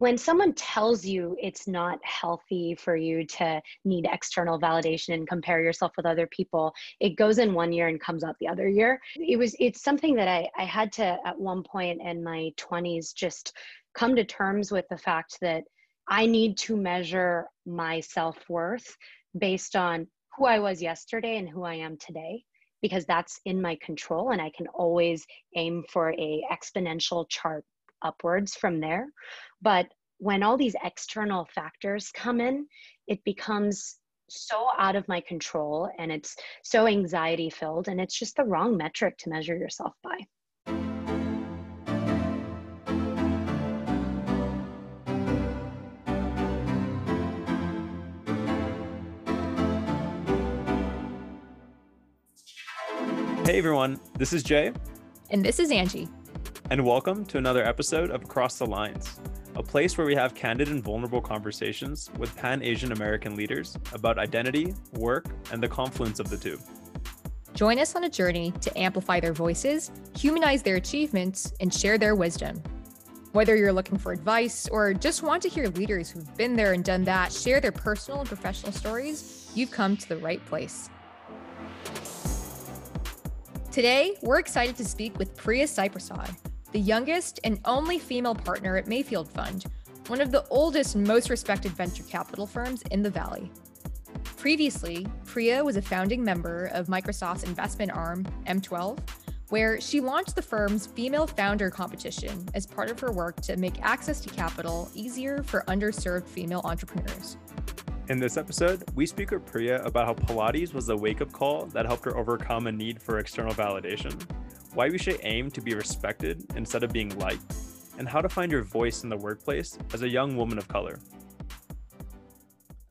when someone tells you it's not healthy for you to need external validation and compare yourself with other people it goes in one year and comes out the other year. It was it's something that i i had to at one point in my 20s just come to terms with the fact that i need to measure my self-worth based on who i was yesterday and who i am today because that's in my control and i can always aim for a exponential chart upwards from there. But when all these external factors come in, it becomes so out of my control and it's so anxiety filled and it's just the wrong metric to measure yourself by. Hey everyone, this is Jay. And this is Angie and welcome to another episode of Cross the Lines, a place where we have candid and vulnerable conversations with Pan Asian American leaders about identity, work, and the confluence of the two. Join us on a journey to amplify their voices, humanize their achievements, and share their wisdom. Whether you're looking for advice or just want to hear leaders who've been there and done that share their personal and professional stories, you've come to the right place. Today, we're excited to speak with Priya Prasad, the youngest and only female partner at Mayfield Fund, one of the oldest and most respected venture capital firms in the Valley. Previously, Priya was a founding member of Microsoft's investment arm, M12, where she launched the firm's female founder competition as part of her work to make access to capital easier for underserved female entrepreneurs. In this episode, we speak with Priya about how Pilates was a wake up call that helped her overcome a need for external validation why we should aim to be respected instead of being liked, and how to find your voice in the workplace as a young woman of color.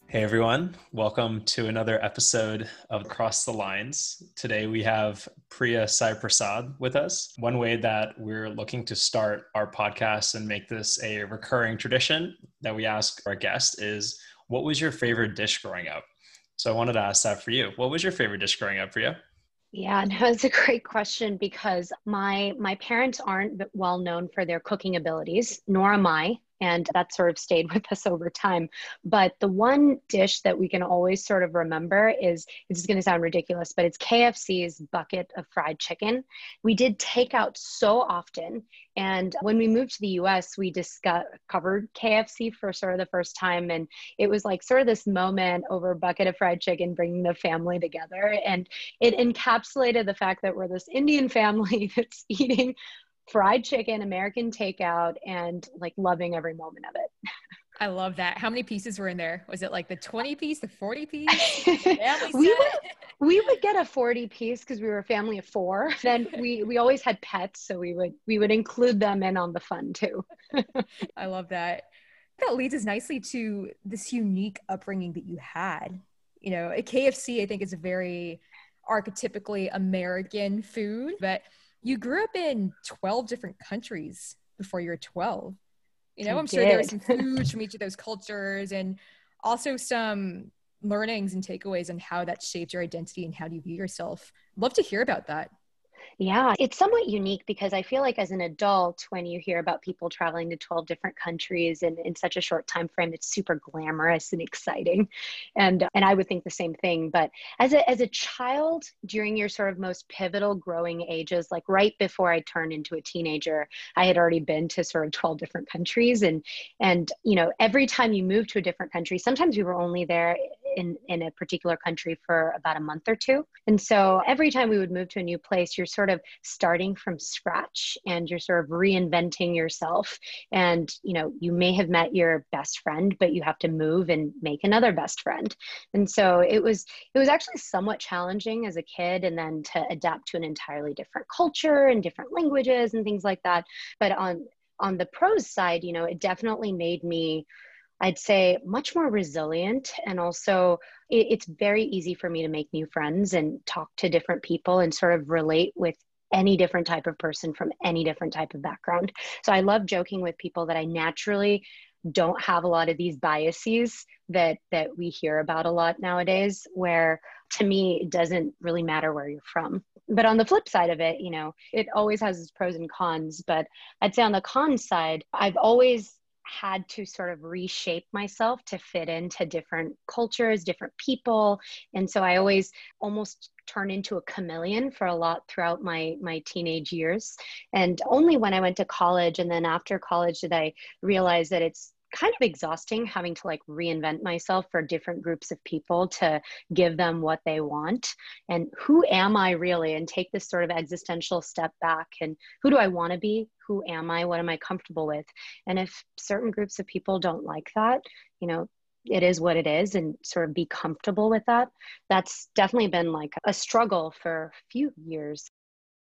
Hey everyone, welcome to another episode of Cross the Lines. Today we have Priya Saiprasad with us. One way that we're looking to start our podcast and make this a recurring tradition that we ask our guest is what was your favorite dish growing up? So I wanted to ask that for you. What was your favorite dish growing up for you? Yeah, no, it's a great question because my my parents aren't well known for their cooking abilities, nor am I and that sort of stayed with us over time. But the one dish that we can always sort of remember is this is going to sound ridiculous, but it's KFC's bucket of fried chicken. We did takeout so often. And when we moved to the US, we discovered KFC for sort of the first time. And it was like sort of this moment over a bucket of fried chicken, bringing the family together. And it encapsulated the fact that we're this Indian family that's eating fried chicken, American takeout, and like loving every moment of it. I love that. How many pieces were in there? Was it like the 20 piece, the 40 piece? we would we would get a 40 piece because we were a family of four. Then we we always had pets, so we would we would include them in on the fun too. I love that. That leads us nicely to this unique upbringing that you had. You know, a KFC I think is a very archetypically American food, but you grew up in 12 different countries before you were 12 you know I am sure there was some food from each of those cultures and also some learnings and takeaways on how that shaped your identity and how do you view yourself. Love to hear about that yeah, it's somewhat unique because I feel like as an adult, when you hear about people traveling to 12 different countries and in such a short time frame, it's super glamorous and exciting. And and I would think the same thing. But as a as a child, during your sort of most pivotal growing ages, like right before I turned into a teenager, I had already been to sort of 12 different countries. And and you know, every time you move to a different country, sometimes we were only there in, in a particular country for about a month or two. And so every time we would move to a new place, you're sort of starting from scratch and you're sort of reinventing yourself. And, you know, you may have met your best friend, but you have to move and make another best friend. And so it was, it was actually somewhat challenging as a kid and then to adapt to an entirely different culture and different languages and things like that. But on, on the pros side, you know, it definitely made me I'd say much more resilient. And also, it, it's very easy for me to make new friends and talk to different people and sort of relate with any different type of person from any different type of background. So I love joking with people that I naturally don't have a lot of these biases that that we hear about a lot nowadays where to me it doesn't really matter where you're from but on the flip side of it you know it always has its pros and cons but i'd say on the con side i've always had to sort of reshape myself to fit into different cultures, different people. And so I always almost turn into a chameleon for a lot throughout my my teenage years. And only when I went to college and then after college did I realize that it's kind of exhausting having to like reinvent myself for different groups of people to give them what they want. And who am i really? And take this sort of existential step back and who do i want to be? Who am i? What am i comfortable with? And if certain groups of people don't like that you know it is what it is and sort of be comfortable with that. That's definitely been like a struggle for a few years.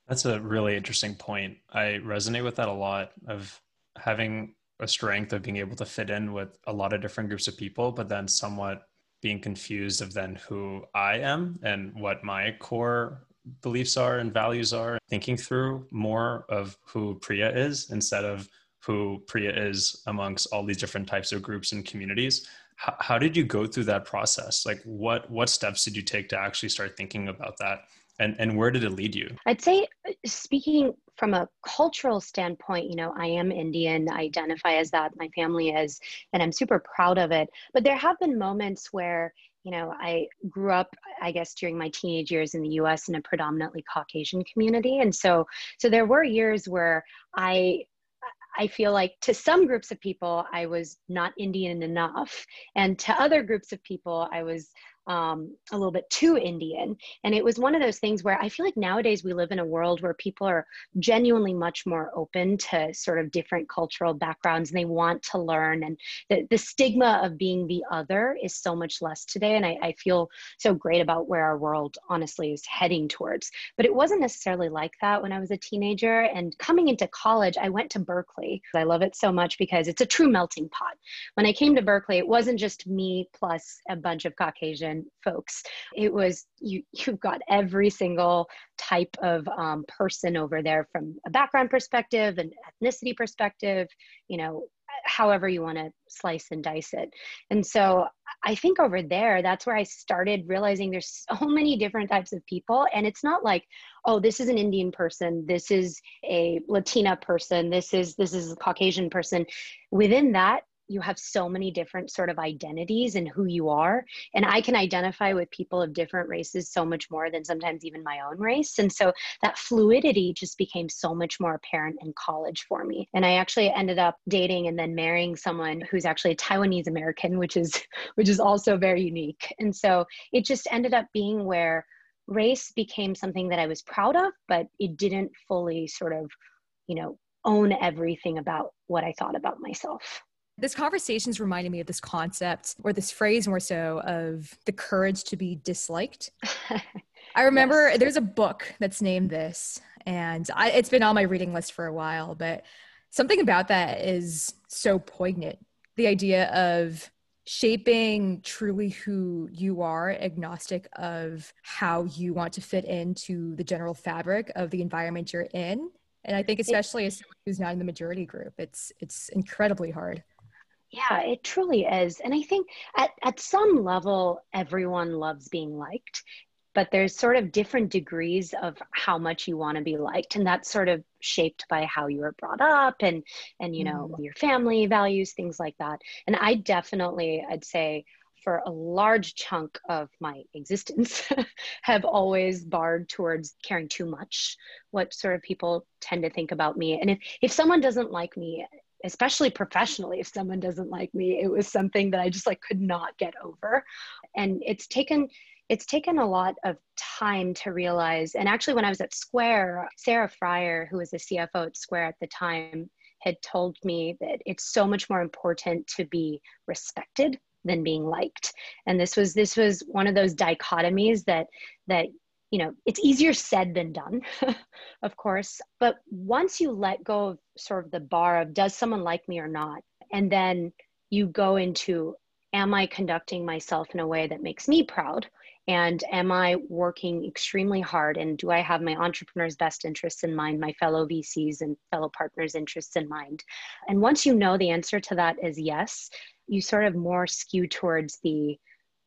That's a really interesting point. I resonate with that a lot of having a strength of being able to fit in with a lot of different groups of people, but then somewhat being confused of then who I am and what my core beliefs are and values are, thinking through more of who Priya is instead of who Priya is amongst all these different types of groups and communities. How, how did you go through that process? Like what what steps did you take to actually start thinking about that? And and where did it lead you? I'd say uh, speaking from a cultural standpoint, you know, I am Indian, I identify as that, my family is, and I'm super proud of it. But there have been moments where, you know, I grew up, I guess, during my teenage years in the US in a predominantly Caucasian community. And so, so there were years where I, I feel like to some groups of people, I was not Indian enough. And to other groups of people, I was um, a little bit too Indian. And it was one of those things where I feel like nowadays we live in a world where people are genuinely much more open to sort of different cultural backgrounds and they want to learn. And the, the stigma of being the other is so much less today. And I, I feel so great about where our world honestly is heading towards. But it wasn't necessarily like that when I was a teenager. And coming into college, I went to Berkeley. I love it so much because it's a true melting pot. When I came to Berkeley, it wasn't just me plus a bunch of Caucasian folks. It was you you've got every single type of um, person over there from a background perspective and ethnicity perspective, you know, however you want to slice and dice it. And so I think over there, that's where I started realizing there's so many different types of people. And it's not like, oh, this is an Indian person, this is a Latina person, this is this is a Caucasian person. Within that, you have so many different sort of identities and who you are and i can identify with people of different races so much more than sometimes even my own race and so that fluidity just became so much more apparent in college for me. And i actually ended up dating and then marrying someone who's actually a taiwanese american which is which is also very unique. And so it just ended up being where race became something that i was proud of but it didn't fully sort of you know own everything about what i thought about myself this conversation is reminding me of this concept or this phrase more so of the courage to be disliked. I remember yes. there's a book that's named this, and I, it's been on my reading list for a while, but something about that is so poignant. The idea of shaping truly who you are, agnostic of how you want to fit into the general fabric of the environment you're in. And I think especially as someone who's not in the majority group, it's it's incredibly hard. Yeah, it truly is. And I think at, at some level, everyone loves being liked, but there's sort of different degrees of how much you want to be liked. And that's sort of shaped by how you were brought up and, and, you know, mm. your family values, things like that. And I definitely, I'd say, for a large chunk of my existence have always barred towards caring too much what sort of people tend to think about me and if if someone doesn't like me especially professionally if someone doesn't like me it was something that i just like could not get over. And it's taken it's taken a lot of time to realize and actually when i was at square sarah friar who was the cfo at square at the time had told me that it's so much more important to be respected than being liked. And this was this was one of those dichotomies that that you know it's easier said than done of course. But once you let go of sort of the bar of does someone like me or not? And then you go into am i conducting myself in a way that makes me proud? And am i working extremely hard? And do i have my entrepreneur's best interests in mind my fellow vcs and fellow partners interests in mind? And once you know the answer to that is yes you sort of more skew towards the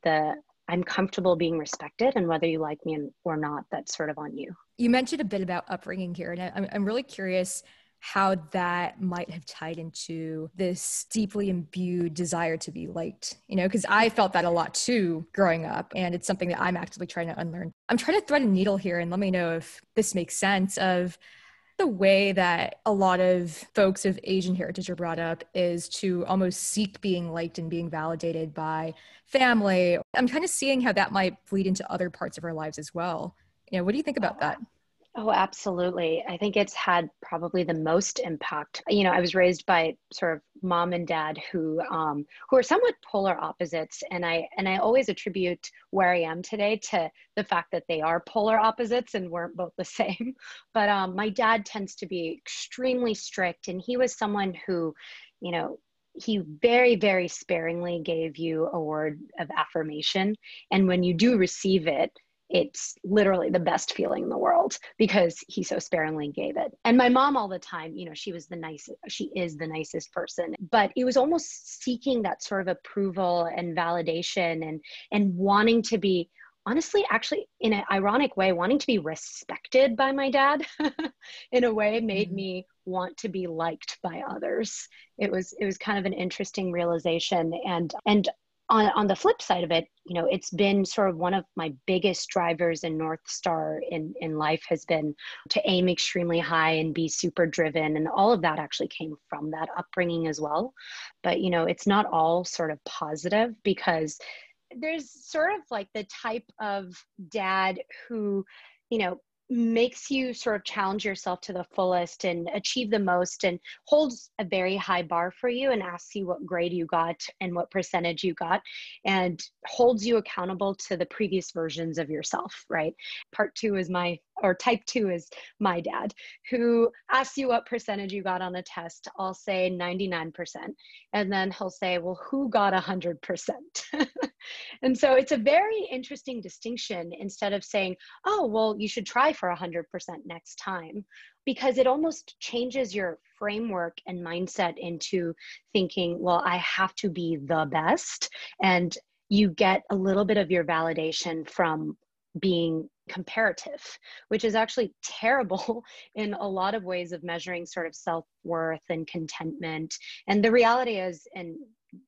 the I'm comfortable being respected, and whether you like me or not, that's sort of on you. You mentioned a bit about upbringing here, and I'm, I'm really curious how that might have tied into this deeply imbued desire to be liked, you know, because I felt that a lot too growing up. And it's something that I'm actively trying to unlearn. I'm trying to thread a needle here and let me know if this makes sense of the way that a lot of folks of Asian heritage are brought up is to almost seek being liked and being validated by family. I'm kind of seeing how that might bleed into other parts of our lives as well. You know, what do you think about uh-huh. that? Oh, absolutely. I think it's had probably the most impact. You know, I was raised by sort of mom and dad who um, who are somewhat polar opposites, and I and I always attribute where I am today to the fact that they are polar opposites and weren't both the same. But um, my dad tends to be extremely strict, and he was someone who, you know, he very very sparingly gave you a word of affirmation, and when you do receive it it's literally the best feeling in the world because he so sparingly gave it. And my mom all the time, you know, she was the nicest, she is the nicest person, but it was almost seeking that sort of approval and validation and and wanting to be honestly actually in an ironic way wanting to be respected by my dad in a way made mm-hmm. me want to be liked by others it was it was kind of an interesting realization and and on, on the flip side of it, you know, it's been sort of one of my biggest drivers and North Star in, in life has been to aim extremely high and be super driven. And all of that actually came from that upbringing as well. But, you know, it's not all sort of positive because there's sort of like the type of dad who, you know, makes you sort of challenge yourself to the fullest and achieve the most and holds a very high bar for you and asks you what grade you got and what percentage you got and holds you accountable to the previous versions of yourself right? Part two is my or type two is my dad who asks you what percentage you got on a test i'll say 99% and then he'll say well who got 100% and so it's a very interesting distinction instead of saying, oh, well, you should try for 100% next time, because it almost changes your framework and mindset into thinking, well, I have to be the best. And you get a little bit of your validation from being comparative, which is actually terrible in a lot of ways of measuring sort of self worth and contentment. And the reality is, and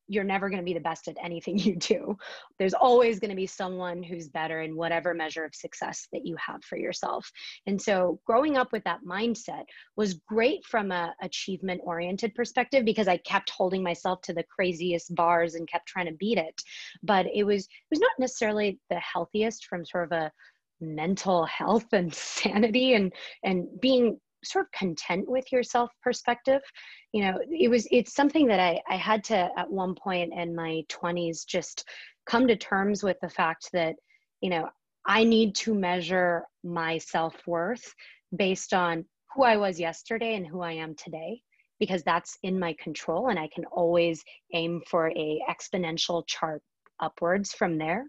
you're never going to be the best at anything you do. There's always going to be someone who's better in whatever measure of success that you have for yourself. And so growing up with that mindset was great from a achievement oriented perspective because I kept holding myself to the craziest bars and kept trying to beat it. But it was it was not necessarily the healthiest from sort of a mental health and sanity and and being sort of content with yourself perspective you know it was it's something that i i had to at one point in my 20s just come to terms with the fact that you know i need to measure my self-worth based on who i was yesterday and who i am today because that's in my control and i can always aim for a exponential chart upwards from there.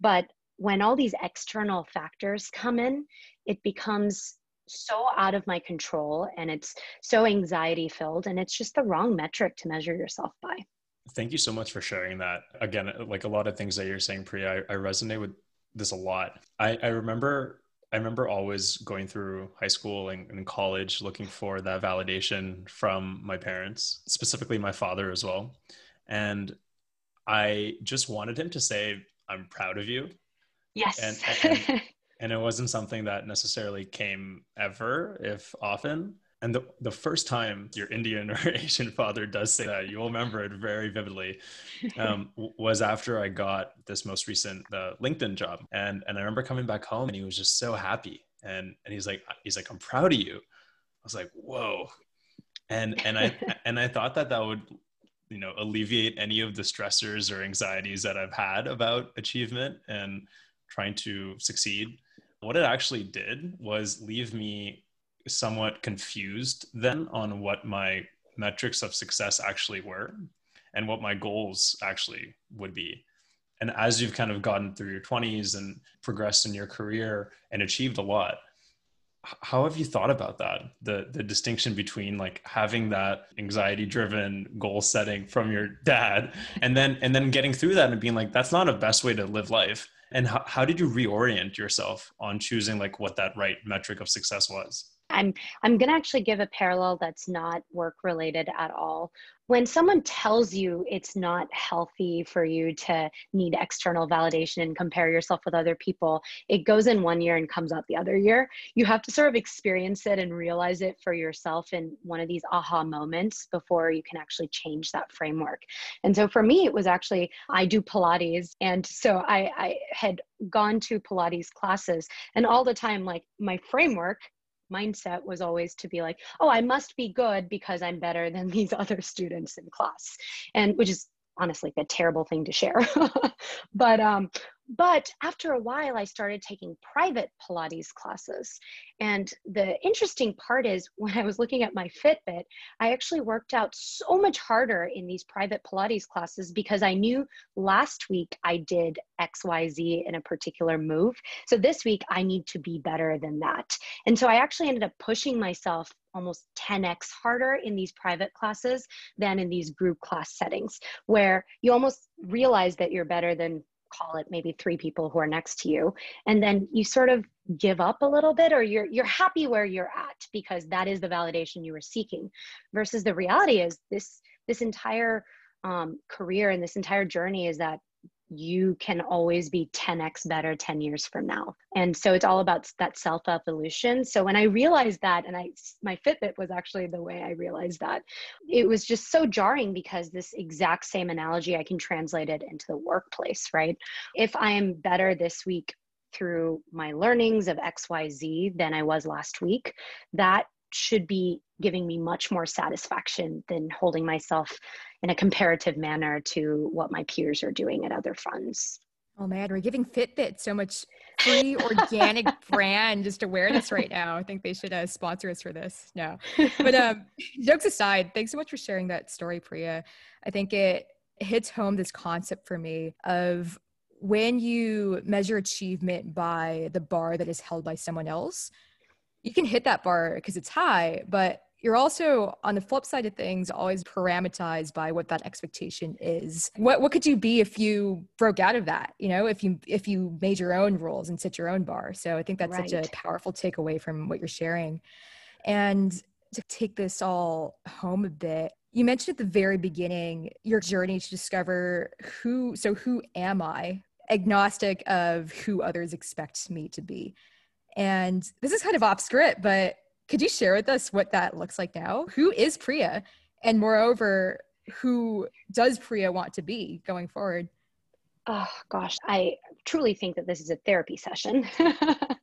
But when all these external factors come in it becomes so out of my control and it's so anxiety filled and it's just the wrong metric to measure yourself by. Thank you so much for sharing that. Again, like a lot of things that you're saying, Priya, I, I resonate with this a lot. I, I remember I remember always going through high school and, and, college looking for that validation from my parents, specifically my father as well. And I just wanted him to say, I'm proud of you. Yes. And, and, and it wasn't something that necessarily came ever if often. And the, the first time your indian or asian father does say that you'll remember it very vividly. Um, was after i got this most recent uh, linkedin job. And and i remember coming back home and he was just so happy. And and he's like he's like i'm proud of you. I was like whoa. And and i and i thought that that would you know alleviate any of the stressors or anxieties that i've had about achievement and trying to succeed what it actually did was leave me somewhat confused then on what my metrics of success actually were and what my goals actually would be. And as you've kind of gotten through your 20s and progressed in your career and achieved a lot, how have you thought about that? The the distinction between like having that anxiety driven goal setting from your dad and then and then getting through that and being like that's not a best way to live life and how, how did you reorient yourself on choosing like what that right metric of success was I'm I'm going to actually give a parallel that's not work related at all. When someone tells you it's not healthy for you to need external validation and compare yourself with other people, it goes in one year and comes out the other year. You have to sort of experience it and realize it for yourself in one of these aha moments before you can actually change that framework. And so for me, it was actually I do Pilates. And so I, I had gone to Pilates classes and all the time, like my framework mindset was always to be like, oh, I must be good because I'm better than these other students in class. And which is honestly a terrible thing to share. but um, but after a while, I started taking private Pilates classes. And the interesting part is when I was looking at my Fitbit, I actually worked out so much harder in these private Pilates classes because I knew last week I did XYZ in a particular move. So this week I need to be better than that. And so I actually ended up pushing myself almost 10x harder in these private classes than in these group class settings, where you almost realize that you're better than call it maybe three people who are next to you. And then you sort of give up a little bit or you're you're happy where you're at because that is the validation you were seeking versus the reality is this this entire um, career and this entire journey is that you can always be 10x better 10 years from now. And so it's all about that self evolution so when i realized that and i my fitbit was actually the way i realized that it was just so jarring because this exact same analogy i can translate it into the workplace right? If i am better this week through my learnings of xyz than i was last week that should be giving me much more satisfaction than holding myself in a comparative manner to what my peers are doing at other funds. Oh man, we're giving Fitbit so much free organic brand just awareness right now. I think they should uh, sponsor us for this. No, but um, jokes aside, thanks so much for sharing that story, Priya. I think it hits home this concept for me of when you measure achievement by the bar that is held by someone else, you can hit that bar because it's high, but you're also on the flip side of things always parameterized by what that expectation is. What what could you be if you broke out of that you know if you if you made your own rules and set your own bar? So i think that's right. such a powerful takeaway from what you're sharing. And to take this all home a bit you mentioned at the very beginning your journey to discover who so who am i? Agnostic of who others expect me to be and this is kind of off script, but could you share with us what that looks like now? Who is Priya? And moreover, who does Priya want to be going forward? Oh gosh, I truly think that this is a therapy session.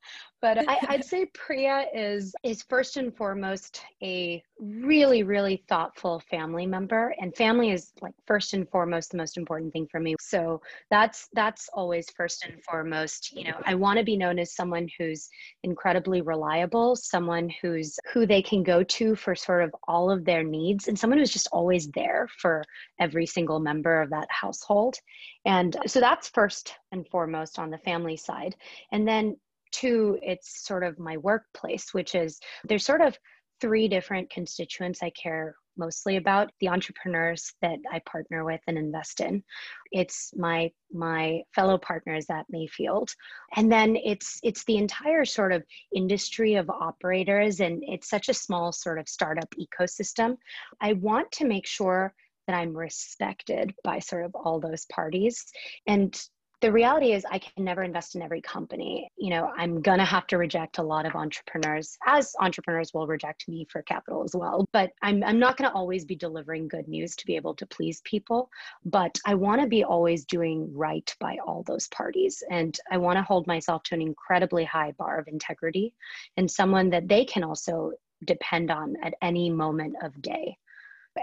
but I, would say Priya is is first and foremost a really, really thoughtful family member. And family is like first and foremost the most important thing for me. So that's that's always first and foremost. You know, I want to be known as someone who's incredibly reliable, someone who's who they can go to for sort of all of their needs, and someone who's just always there for every single member of that household. And so that's first and foremost on the family side. And then two, it's sort of my workplace, which is there's sort of three different constituents I care mostly about the entrepreneurs that I partner with and invest in. It's my my fellow partners at Mayfield. And then it's it's the entire sort of industry of operators and it's such a small sort of startup ecosystem. I want to make sure that I'm respected by sort of all those parties. And the reality is I can never invest in every company. You know, I'm going to have to reject a lot of entrepreneurs as entrepreneurs will reject me for capital as well. But I'm, I'm not going to always be delivering good news to be able to please people. But I want to be always doing right by all those parties. And I want to hold myself to an incredibly high bar of integrity and someone that they can also depend on at any moment of day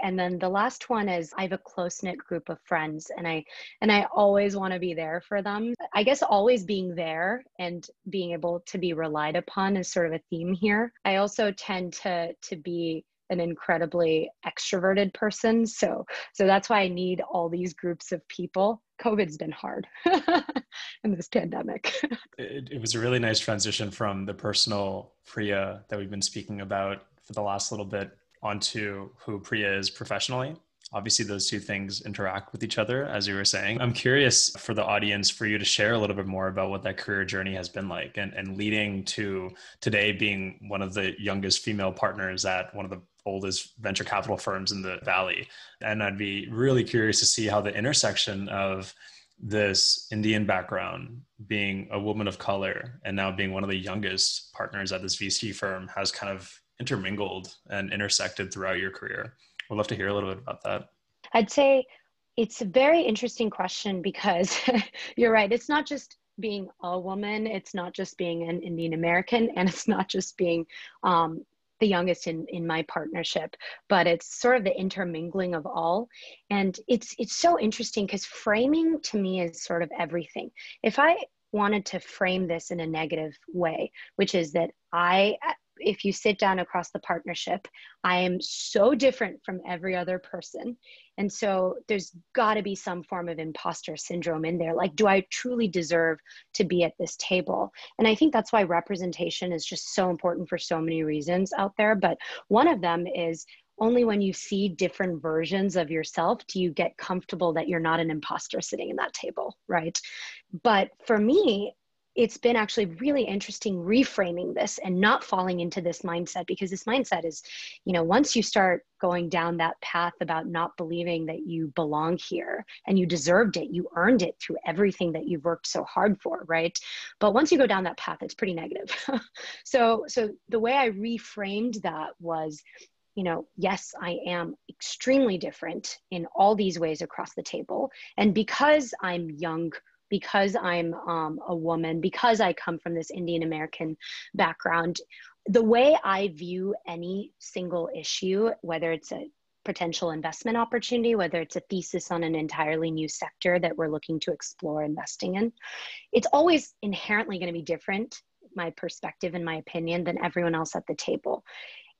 and then the last one is i have a close knit group of friends and i and i always want to be there for them. I guess always being there and being able to be relied upon is sort of a theme here. I also tend to to be an incredibly extroverted person so so that's why i need all these groups of people. Covid's been hard in this pandemic. It, it was a really nice transition from the personal priya that we've been speaking about for the last little bit onto who Priya is professionally. obviously those two things interact with each other as you were saying i'm curious for the audience for you to share a little bit more about what that career journey has been like and, and leading to today being one of the youngest female partners at one of the oldest venture capital firms in the valley and i'd be really curious to see how the intersection of this indian background being a woman of color and now being one of the youngest partners at this vc firm has kind of intermingled and intersected throughout your career would love to hear a little bit about that. I'd say it's a very interesting question because you're right. It's not just being a woman, it's not just being an Indian American, and it's not just being um, the youngest in, in my partnership, but it's sort of the intermingling of all. And it's it's so interesting because framing to me is sort of everything. If I wanted to frame this in a negative way, which is that I if you sit down across the partnership, I am so different from every other person. And so there's got to be some form of imposter syndrome in there. Like, do I truly deserve to be at this table? And I think that's why representation is just so important for so many reasons out there. But one of them is only when you see different versions of yourself do you get comfortable that you're not an imposter sitting in that table, right? But for me, it's been actually really interesting reframing this and not falling into this mindset because this mindset is you know once you start going down that path about not believing that you belong here and you deserved it you earned it through everything that you've worked so hard for right but once you go down that path it's pretty negative so so the way i reframed that was you know, yes, I am extremely different in all these ways across the table. And because I'm young, because I'm um, a woman, because I come from this Indian American background, the way I view any single issue, whether it's a potential investment opportunity, whether it's a thesis on an entirely new sector that we're looking to explore investing in, it's always inherently going to be different, my perspective and my opinion, than everyone else at the table.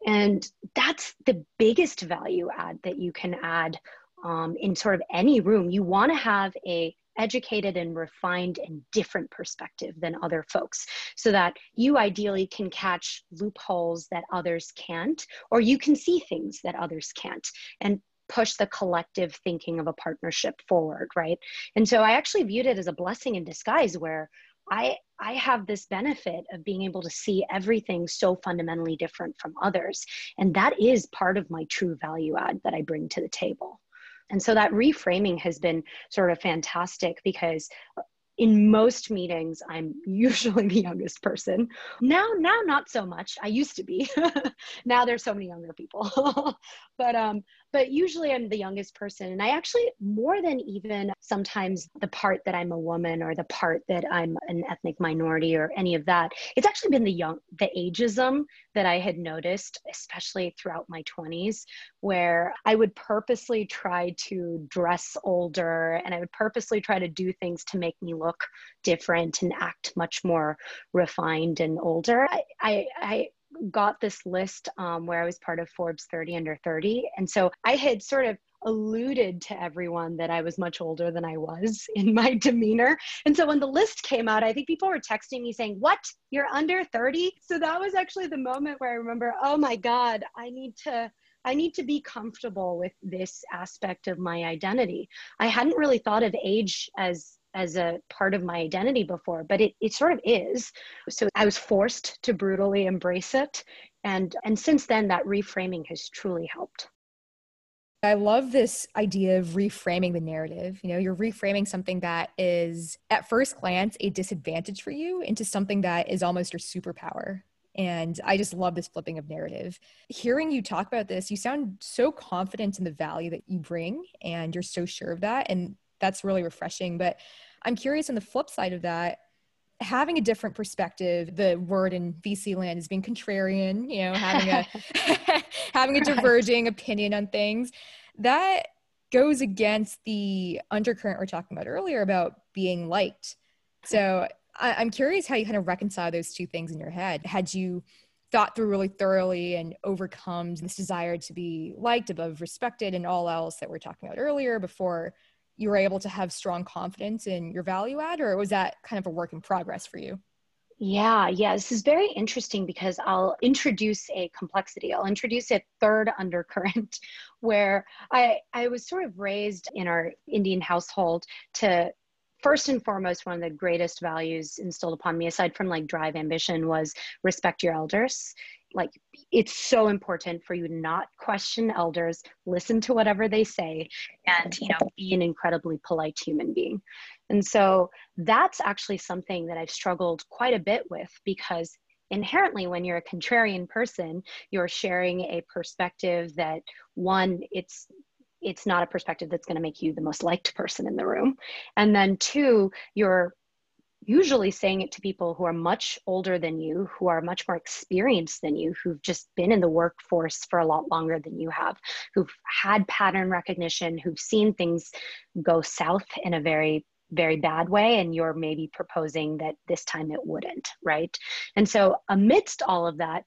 And that's the biggest value add that you can add um, in sort of any room. You want to have a educated and refined and different perspective than other folks so that you ideally can catch loopholes that others can't or you can see things that others can't and push the collective thinking of a partnership forward right and so i actually viewed it as a blessing in disguise where I, I have this benefit of being able to see everything so fundamentally different from others. And that is part of my true value add that I bring to the table. And so that reframing has been sort of fantastic because in most meetings i'm usually the youngest person. Now now not so much. I used to be. Now there's so many younger people. But um but usually I'm the youngest person. And I actually, more than even sometimes the part that I'm a woman or the part that I'm an ethnic minority or any of that, it's actually been the young, the ageism that I had noticed, especially throughout my 20s, where I would purposely try to dress older and I would purposely try to do things to make me look different and act much more refined and older. I, I, I got this list um, where I was part of Forbes 30 under 30. And so I had sort of alluded to everyone that I was much older than I was in my demeanor. And so when the list came out, I think people were texting me saying, What? You're under 30? So that was actually the moment where I remember, oh my God, I need to. I need to be comfortable with this aspect of my identity. I hadn't really thought of age as as a part of my identity before, but it, it sort of is. So I was forced to brutally embrace it. And, and since then, that reframing has truly helped. I love this idea of reframing the narrative. You know, you're reframing something that is at first glance a disadvantage for you into something that is almost your superpower. And I just love this flipping of narrative. Hearing you talk about this, you sound so confident in the value that you bring and you're so sure of that. And that's really refreshing. But I'm curious on the flip side of that, having a different perspective, the word in VC land is being contrarian, you know, having a having a diverging opinion on things. That goes against the undercurrent we're talking about earlier about being liked. So I, am curious how you kind of reconcile those two things in your head. Had you thought through really thoroughly and overcome this desire to be liked above respected and all else that we're talking about earlier before you were able to have strong confidence in your value add, or was that kind of a work in progress for you? Yeah, yeah, this is very interesting because I'll introduce a complexity. I'll introduce a third undercurrent where I I was sort of raised in our Indian household to first and foremost one of the greatest values instilled upon me aside from like drive ambition was respect your elders like it's so important for you not question elders listen to whatever they say and you know be an incredibly polite human being. And so that's actually something that I've struggled quite a bit with because inherently when you're a contrarian person you're sharing a perspective that one it's it's not a perspective that's going to make you the most liked person in the room. And then two you're usually saying it to people who are much older than you, who are much more experienced than you, who've just been in the workforce for a lot longer than you have, who've had pattern recognition, who've seen things go south in a very very bad way and you're maybe proposing that this time it wouldn't right? And so amidst all of that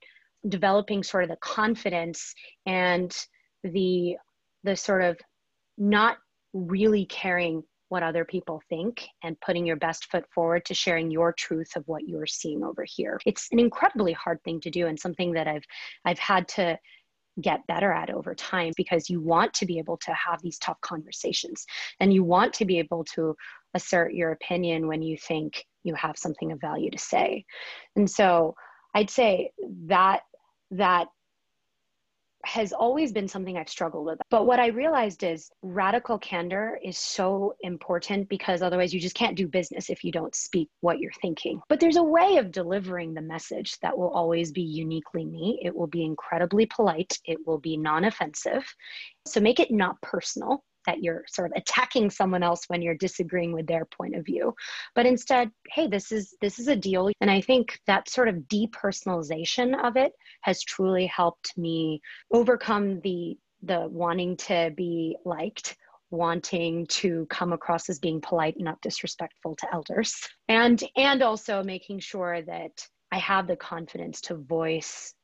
developing sort of the confidence and the the sort of not really caring what other people think and putting your best foot forward to sharing your truth of what you're seeing over here. It's an incredibly hard thing to do and something that I've I've had to get better at over time because you want to be able to have these tough conversations and you want to be able to assert your opinion when you think you have something of value to say. And so I'd say that that has always been something I've struggled with. But what I realized is radical candor is so important because otherwise you just can't do business if you don't speak what you're thinking. But there's a way of delivering the message that will always be uniquely me. It will be incredibly polite, it will be non offensive. So make it not personal that you're sort of attacking someone else when you're disagreeing with their point of view. But instead hey this is this is a deal. And i think that sort of depersonalization of it has truly helped me overcome the the wanting to be liked wanting to come across as being polite and not disrespectful to elders. And and also making sure that i have the confidence to voice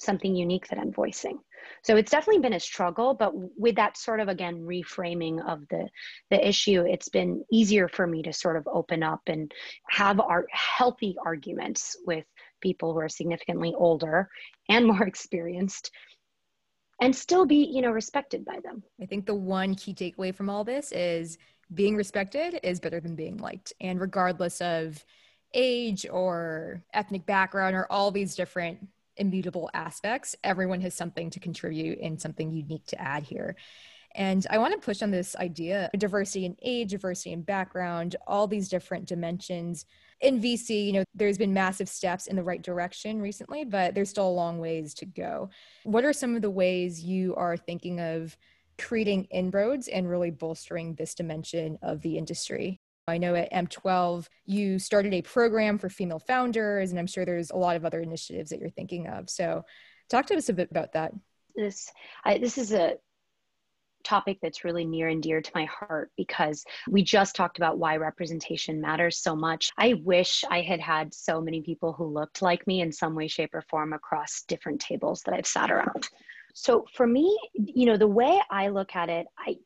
something unique that i'm voicing. So it's definitely been a struggle but with that sort of again reframing of the the issue it's been easier for me to sort of open up and have our healthy arguments with people who are significantly older and more experienced and still be you know respected by them. I think the one key takeaway from all this is being respected is better than being liked. And regardless of age or ethnic background or all these different immutable aspects, everyone has something to contribute and something unique to add here. And I want to push on this idea of diversity in age, diversity in background, all these different dimensions. In VC, you know, there's been massive steps in the right direction recently, but there's still a long ways to go. What are some of the ways you are thinking of creating inroads and really bolstering this dimension of the industry? I know at M12 you started a program for female founders, and I'm sure there's a lot of other initiatives that you're thinking of. So, talk to us a bit about that. This I, this is a topic that's really near and dear to my heart because we just talked about why representation matters so much. I wish I had had so many people who looked like me in some way, shape, or form across different tables that I've sat around. So for me, you know, the way I look at it, I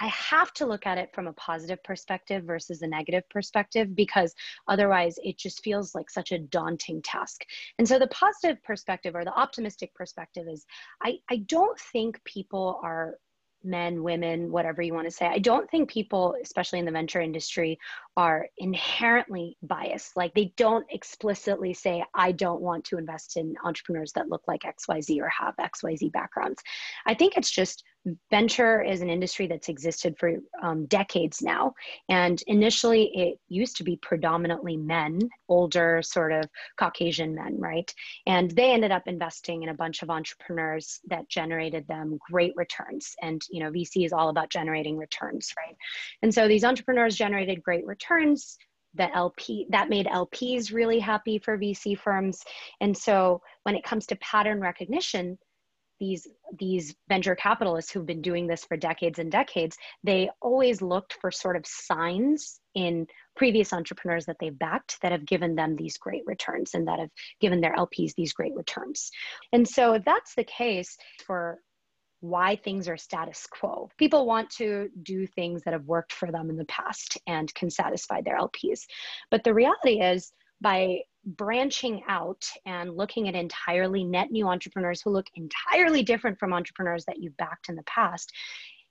I have to look at it from a positive perspective versus a negative perspective because otherwise it just feels like such a daunting task. And so the positive perspective or the optimistic perspective is I, I don't think people are men, women, whatever you want to say. I don't think people, especially in the venture industry, are inherently biased. Like they don't explicitly say, I don't want to invest in entrepreneurs that look like XYZ or have XYZ backgrounds. I think it's just venture is an industry that's existed for um, decades now. And initially, it used to be predominantly men, older, sort of Caucasian men, right? And they ended up investing in a bunch of entrepreneurs that generated them great returns. And, you know, VC is all about generating returns, right? And so these entrepreneurs generated great returns the LP that made LPs really happy for VC firms. And so when it comes to pattern recognition, these these venture capitalists who've been doing this for decades and decades they always looked for sort of signs in previous entrepreneurs that they've backed that have given them these great returns and that have given their lps these great returns and so if that's the case for why things are status quo. People want to do things that have worked for them in the past and can satisfy their LPs. But the reality is, by branching out and looking at entirely net new entrepreneurs who look entirely different from entrepreneurs that you've backed in the past,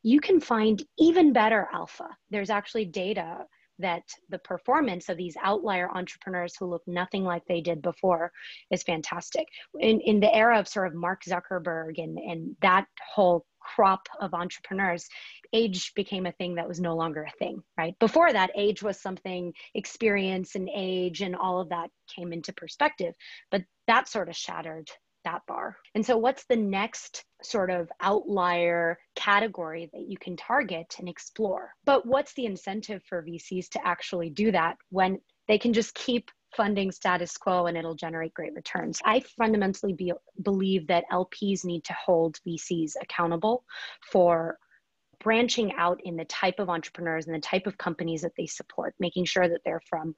you can find even better alpha. There's actually data that the performance of these outlier entrepreneurs who look nothing like they did before is fantastic. In, in the era of sort of Mark Zuckerberg and, and that whole crop of entrepreneurs, age became a thing that was no longer a thing, right? Before that, age was something, experience and age and all of that came into perspective. But that sort of shattered that bar. And so, what's the next sort of outlier category that you can target and explore? But what's the incentive for VCs to actually do that when they can just keep funding status quo and it'll generate great returns. I fundamentally be, believe that LPs need to hold VCs accountable for branching out in the type of entrepreneurs and the type of companies that they support, making sure that they're from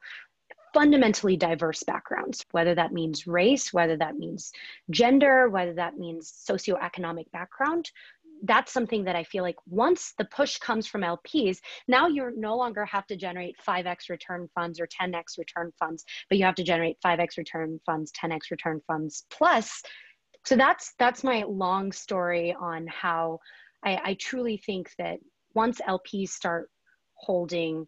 fundamentally diverse backgrounds, whether that means race, whether that means gender, whether that means socioeconomic background. That's something that I feel like once the push comes from LPs, now you no longer have to generate 5x return funds or 10x return funds, but you have to generate 5x return funds, 10x return funds plus. So that's that's my long story on how I, I truly think that once LPs start holding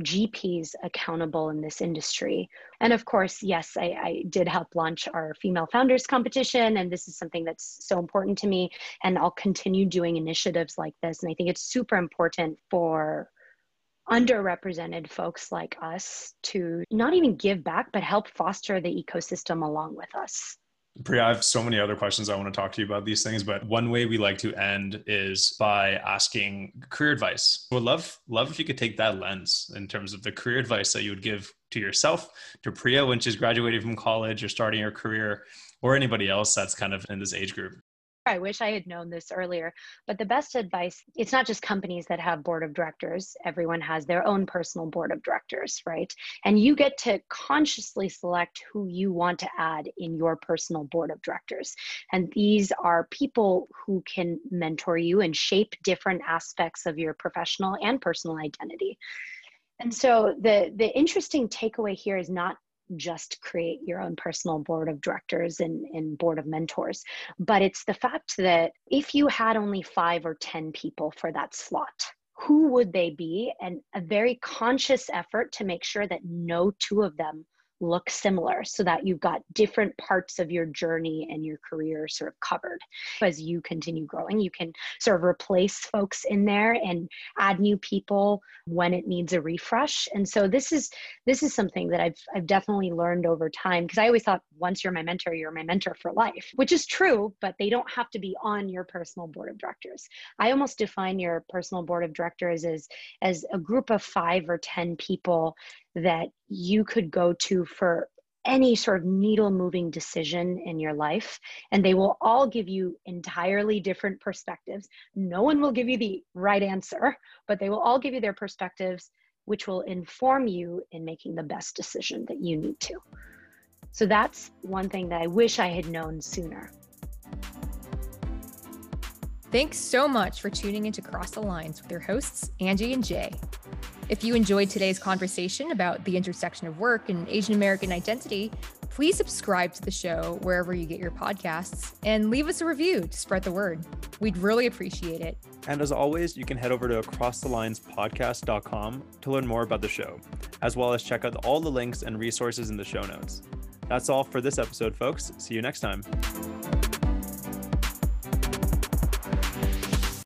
GPs accountable in this industry. And of course, yes, I, I, did help launch our female founders competition, and this is something that's so important to me. And I'll continue doing initiatives like this. And I think it's super important for underrepresented folks like us to not even give back, but help foster the ecosystem along with us. Priya, I have so many other questions I want to talk to you about these things, but one way we like to end is by asking career advice. Would love love if you could take that lens in terms of the career advice that you would give to yourself, to Priya when she's graduating from college or starting her career, or anybody else that's kind of in this age group. I wish I had known this earlier. But the best advice it's not just companies that have board of directors, everyone has their own personal board of directors, right? And you get to consciously select who you want to add in your personal board of directors. And these are people who can mentor you and shape different aspects of your professional and personal identity. And so the the interesting takeaway here is not just create your own personal board of directors and, and board of mentors. But it's the fact that if you had only five or 10 people for that slot, who would they be? And a very conscious effort to make sure that no two of them look similar so that you've got different parts of your journey and your career sort of covered. As you continue growing, you can sort of replace folks in there and add new people when it needs a refresh. And so this is this is something that I've I've definitely learned over time because I always thought once you're my mentor, you're my mentor for life, which is true, but they don't have to be on your personal board of directors. I almost define your personal board of directors as as a group of 5 or 10 people that you could go to for any sort of needle moving decision in your life and they will all give you entirely different perspectives. No one will give you the right answer but they will all give you their perspectives which will inform you in making the best decision that you need to. So that's one thing that i wish i had known sooner. Thanks so much for tuning into cross the lines with your hosts angie and jay if you enjoyed today's conversation about the intersection of work and Asian American identity, please subscribe to the show wherever you get your podcasts and leave us a review to spread the word. We'd really appreciate it. And as always, you can head over to acrossthelinespodcast.com to learn more about the show, as well as check out all the links and resources in the show notes. That's all for this episode, folks. See you next time.